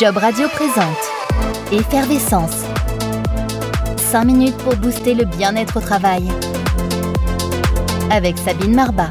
Job Radio présente Effervescence. 5 minutes pour booster le bien-être au travail. Avec Sabine Marbat.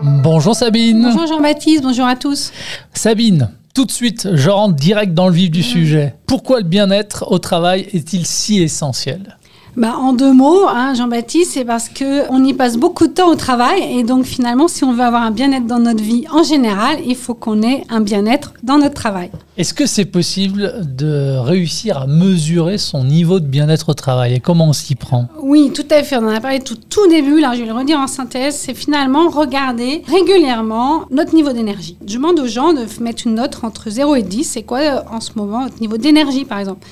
Bonjour Sabine. Bonjour Jean-Baptiste, bonjour à tous. Sabine, tout de suite, je rentre direct dans le vif du sujet. Pourquoi le bien-être au travail est-il si essentiel? Bah, en deux mots, hein, Jean-Baptiste, c'est parce que on y passe beaucoup de temps au travail et donc finalement, si on veut avoir un bien-être dans notre vie en général, il faut qu'on ait un bien-être dans notre travail. Est-ce que c'est possible de réussir à mesurer son niveau de bien-être au travail et comment on s'y prend? Oui, tout à fait. On en a parlé tout, tout début, là je vais le redire en synthèse, c'est finalement regarder régulièrement notre niveau d'énergie. Je demande aux gens de mettre une note entre 0 et 10. C'est quoi euh, en ce moment votre niveau d'énergie par exemple?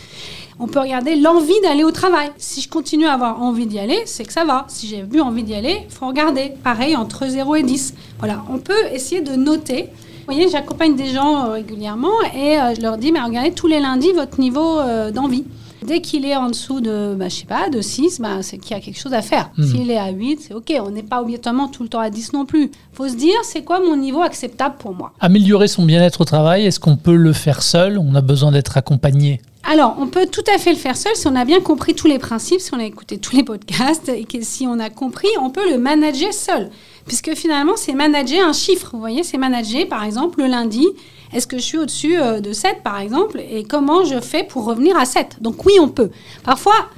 On peut regarder l'envie d'aller au travail. Si je continue à avoir envie d'y aller, c'est que ça va. Si j'ai plus envie d'y aller, il faut regarder. Pareil, entre 0 et 10. Voilà, on peut essayer de noter. Vous voyez, j'accompagne des gens euh, régulièrement et euh, je leur dis, mais regardez tous les lundis votre niveau euh, d'envie. Dès qu'il est en dessous de, bah, je sais pas, de 6, bah, c'est qu'il y a quelque chose à faire. Mhm. S'il est à 8, c'est OK. On n'est pas obligatoirement tout le temps à 10 non plus. faut se dire, c'est quoi mon niveau acceptable pour moi? Améliorer son bien-être au travail, est-ce qu'on peut le faire seul? On a besoin d'être accompagné alors, on peut tout à fait le faire seul si on a bien compris tous les principes, si on a écouté tous les podcasts et que si on a compris, on peut le manager seul. Puisque finalement, c'est manager un chiffre. Vous voyez, c'est manager, par exemple, le lundi. Est-ce que je suis au-dessus euh, de 7, par exemple Et comment je fais pour revenir à 7 Donc oui, on peut. Parfois,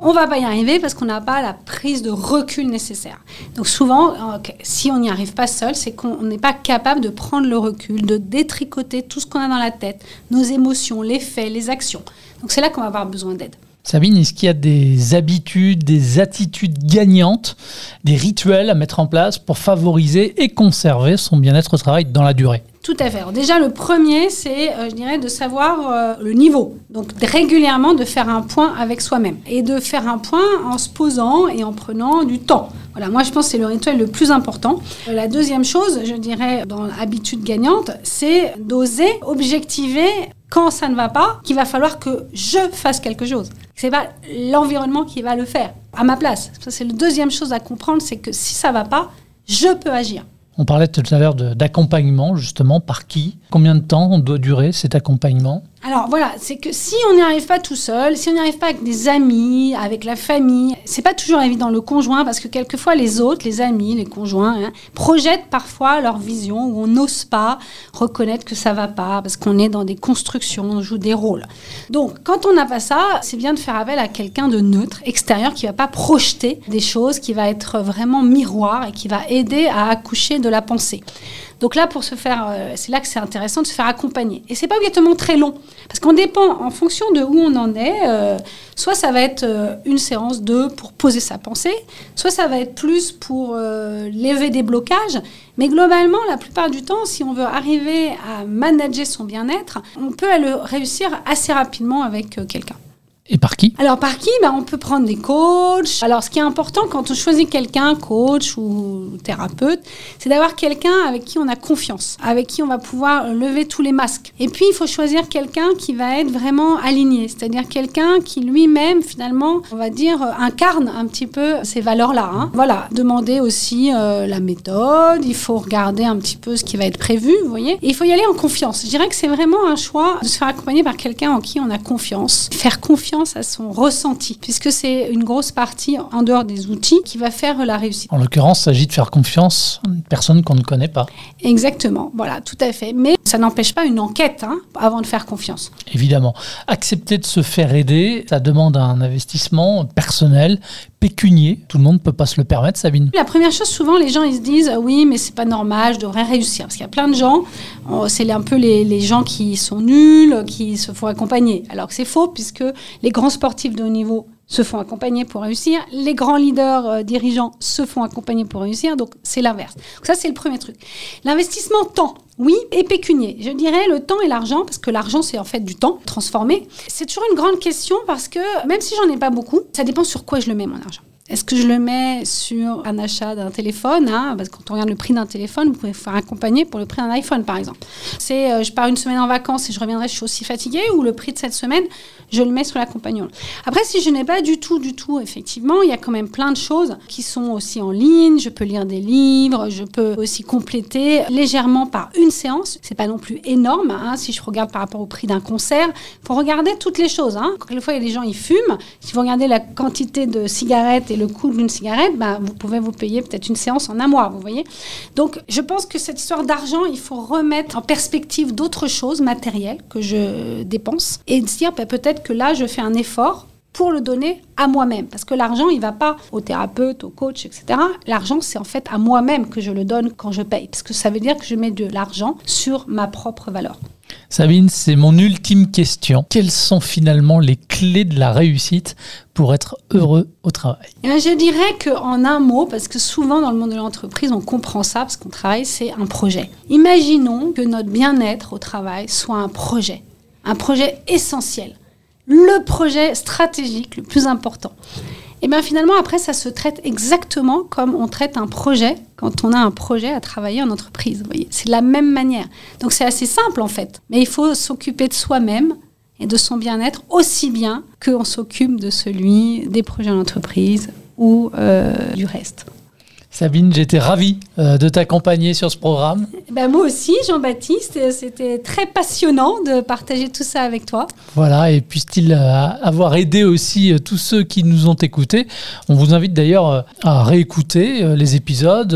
on va pas y arriver parce qu'on n'a pas la prise de recul nécessaire. Donc souvent, si on n'y arrive pas seul, c'est qu'on n'est pas capable de prendre le recul, de détricoter tout ce qu'on a dans la tête, nos émotions, les faits, les actions. Donc c'est là qu'on va avoir besoin d'aide. Sabine, est-ce qu'il y a des habitudes, des attitudes gagnantes, des rituels à mettre en place pour favoriser et conserver son bien-être au travail dans la durée? Tout à fait. Déjà, le premier, c'est, euh, je dirais, de savoir euh, le niveau. Donc régulièrement de faire un point avec soi-même et de faire un point en se posant et en prenant du temps. Voilà, moi je pense que c'est le rituel le plus important. Euh, La deuxième chose, je dirais, dans l'habitude gagnante, c'est d'oser objectiver quand ça ne va pas, qu'il va falloir que je fasse quelque chose. C'est pas l'environnement qui va le faire à ma place. C'est la deuxième chose à comprendre, c'est que si ça va pas, je peux agir. On parlait tout à l'heure d'accompagnement, justement, par qui? Combien de temps doit durer cet accompagnement? Alors voilà, c'est que si on n'y arrive pas tout seul, si on n'y arrive pas avec des amis, avec la famille, c'est pas toujours évident le conjoint parce que quelquefois les autres, les amis, les conjoints, hein, projettent parfois leur vision où on n'ose pas reconnaître que ça va pas parce qu'on est dans des constructions, on joue des rôles. Donc quand on n'a pas ça, c'est bien de faire appel à quelqu'un de neutre, extérieur, qui va pas projeter des choses, qui va être vraiment miroir et qui va aider à accoucher de la pensée. Donc là, pour se faire, euh, c'est là que c'est intéressant de se faire accompagner. Et c'est pas obligatoirement très long, parce qu'on dépend en fonction de où on en est. euh, soit ça va être euh, une séance de pour poser sa pensée, soit ça va être plus pour lever des blocages. Mais globalement, la plupart du temps, si on veut arriver à manager son bien-être, on peut le réussir assez rapidement avec quelqu'un. Et par qui? Alors par qui? Ben, On peut prendre des coachs. Alors ce qui est important quand on choisit quelqu'un, coach ou thérapeute, c'est d'avoir quelqu'un avec qui on a confiance, avec qui on va pouvoir lever tous les masques. Et puis il faut choisir quelqu'un qui va être vraiment aligné, c'est-à-dire quelqu'un qui lui-même finalement, on va dire, incarne un petit peu ces valeurs-là. hein. Voilà, demander aussi euh, la méthode, il faut regarder un petit peu ce qui va être prévu, vous voyez. Et il faut y aller en confiance. Je dirais que c'est vraiment un choix de se faire accompagner par quelqu'un en qui on a confiance, faire confiance à son ressenti, puisque c'est une grosse partie en dehors des outils qui va faire la réussite. En l'occurrence, il s'agit de faire confiance à une personne qu'on ne connaît pas. Exactement, voilà, tout à fait. Mais ça n'empêche pas une enquête hein, avant de faire confiance. Évidemment. Accepter de se faire aider, ça demande un investissement personnel, pécunier. Tout le monde ne peut pas se le permettre, Sabine. La première chose, souvent, les gens ils se disent euh, oui, mais c'est pas normal, je devrais réussir. Parce qu'il y a plein de gens, euh, c'est un peu les, les gens qui sont nuls, qui se font accompagner. Alors que c'est faux, puisque les grands sportifs de haut niveau se font accompagner pour réussir, les grands leaders euh, dirigeants se font accompagner pour réussir, donc c'est l'inverse. Ça, c'est le premier truc. L'investissement temps. Oui, et pécunier. Je dirais le temps et l'argent, parce que l'argent, c'est en fait du temps transformé. C'est toujours une grande question parce que même si j'en ai pas beaucoup, ça dépend sur quoi je le mets, mon argent. Est-ce que je le mets sur un achat d'un téléphone hein, Parce que quand on regarde le prix d'un téléphone, vous pouvez faire accompagner pour le prix d'un iPhone, par exemple. C'est euh, je pars une semaine en vacances et je reviendrai, je suis aussi fatiguée, ou le prix de cette semaine, je le mets sur l'accompagnement. Après, si je n'ai pas du tout, du tout, effectivement, il y a quand même plein de choses qui sont aussi en ligne. Je peux lire des livres, je peux aussi compléter légèrement par une séance. C'est pas non plus énorme. Hein, si je regarde par rapport au prix d'un concert, faut regarder toutes les choses. Hein. Quelquefois, il y a des gens, ils fument. Si vous regardez la quantité de cigarettes et le coût d'une cigarette, bah, vous pouvez vous payer peut-être une séance en un mois, vous voyez. Donc, je pense que cette histoire d'argent, il faut remettre en perspective d'autres choses matérielles que je dépense et dire bah, peut-être que là, je fais un effort pour le donner à moi-même. Parce que l'argent, il va pas au thérapeute, au coach, etc. L'argent, c'est en fait à moi-même que je le donne quand je paye. Parce que ça veut dire que je mets de l'argent sur ma propre valeur. Sabine, c'est mon ultime question. Quelles sont finalement les clés de la réussite pour être heureux au travail? Eh Je dirais qu'en un mot, parce que souvent dans le monde de l'entreprise, on comprend ça, parce qu'on travaille, c'est un projet. Imaginons que notre bien-être au travail soit un projet, un projet essentiel le projet stratégique le plus important. Et bien finalement, après, ça se traite exactement comme on traite un projet quand on a un projet à travailler en entreprise. C'est de la même manière. Donc c'est assez simple en fait. Mais il faut s'occuper de soi-même et de son bien-être aussi bien qu'on s'occupe de celui des projets en entreprise ou euh, du reste. Sabine, j'étais ravi euh, de t'accompagner sur ce programme. Ben moi aussi, Jean-Baptiste, c'était très passionnant de partager tout ça avec toi. Voilà, et puisse-t-il euh, avoir aidé aussi euh, tous ceux qui nous ont écoutés. On vous invite d'ailleurs à réécouter les épisodes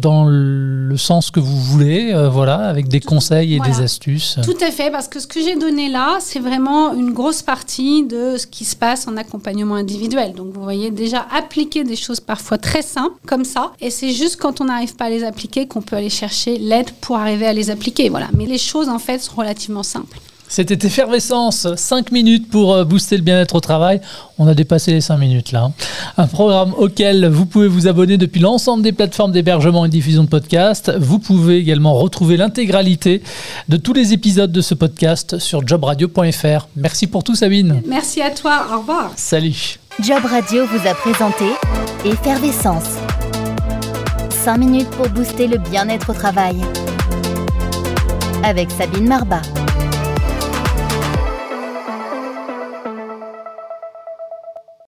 dans le sens que vous voulez, voilà, avec des conseils et des astuces. Tout à fait, parce que ce que j'ai donné là, c'est vraiment une grosse partie de ce qui se passe en accompagnement individuel. Donc vous voyez déjà appliquer des choses parfois très simples comme ça et c'est juste quand on n'arrive pas à les appliquer qu'on peut aller chercher l'aide pour arriver à les appliquer. Voilà. Mais les choses, en fait, sont relativement simples. C'était Effervescence, 5 minutes pour euh, booster le bien-être au travail. On a dépassé les 5 minutes là. Hein. Un programme auquel vous pouvez vous abonner depuis l'ensemble des plateformes d'hébergement et diffusion de podcasts. Vous pouvez également retrouver l'intégralité de tous les épisodes de ce podcast sur jobradio.fr. Merci pour tout Sabine. Merci à toi, au revoir. Salut. Job Radio vous a présenté Effervescence 5 minutes pour booster le bien-être au travail. Avec Sabine Marbat.